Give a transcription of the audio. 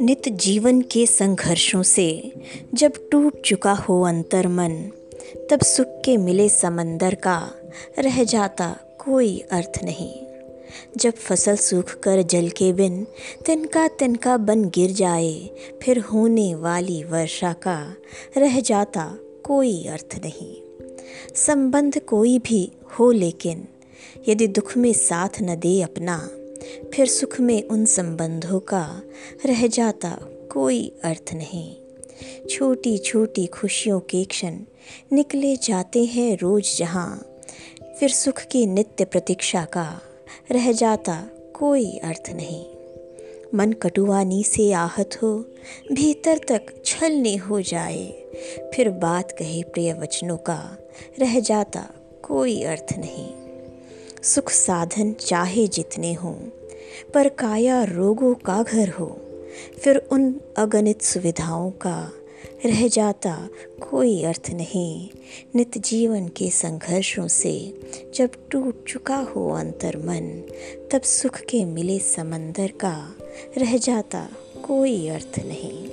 नित जीवन के संघर्षों से जब टूट चुका हो अंतर मन, तब सुख के मिले समंदर का रह जाता कोई अर्थ नहीं। जब फ़सल सूख कर जल के बिन तिनका तिनका बन गिर जाए, फिर होने वाली वर्षा का रह जाता कोई अर्थ नहीं। संबंध कोई भी हो लेकिन यदि दुख में साथ न दे अपना, फिर सुख में उन संबंधों का रह जाता कोई अर्थ नहीं। छोटी छोटी खुशियों के क्षण निकले जाते हैं रोज जहाँ, फिर सुख की नित्य प्रतीक्षा का रह जाता कोई अर्थ नहीं। मन कटुवानी से आहत हो, भीतर तक छलने हो जाए, फिर बात कहे प्रिय वचनों का रह जाता कोई अर्थ नहीं। सुख साधन चाहे जितने हों, पर काया रोगों का घर हो, फिर उन अगणित सुविधाओं का रह जाता कोई अर्थ नहीं। नित जीवन के संघर्षों से जब टूट चुका हो अंतर मन, तब सुख के मिले समंदर का रह जाता कोई अर्थ नहीं।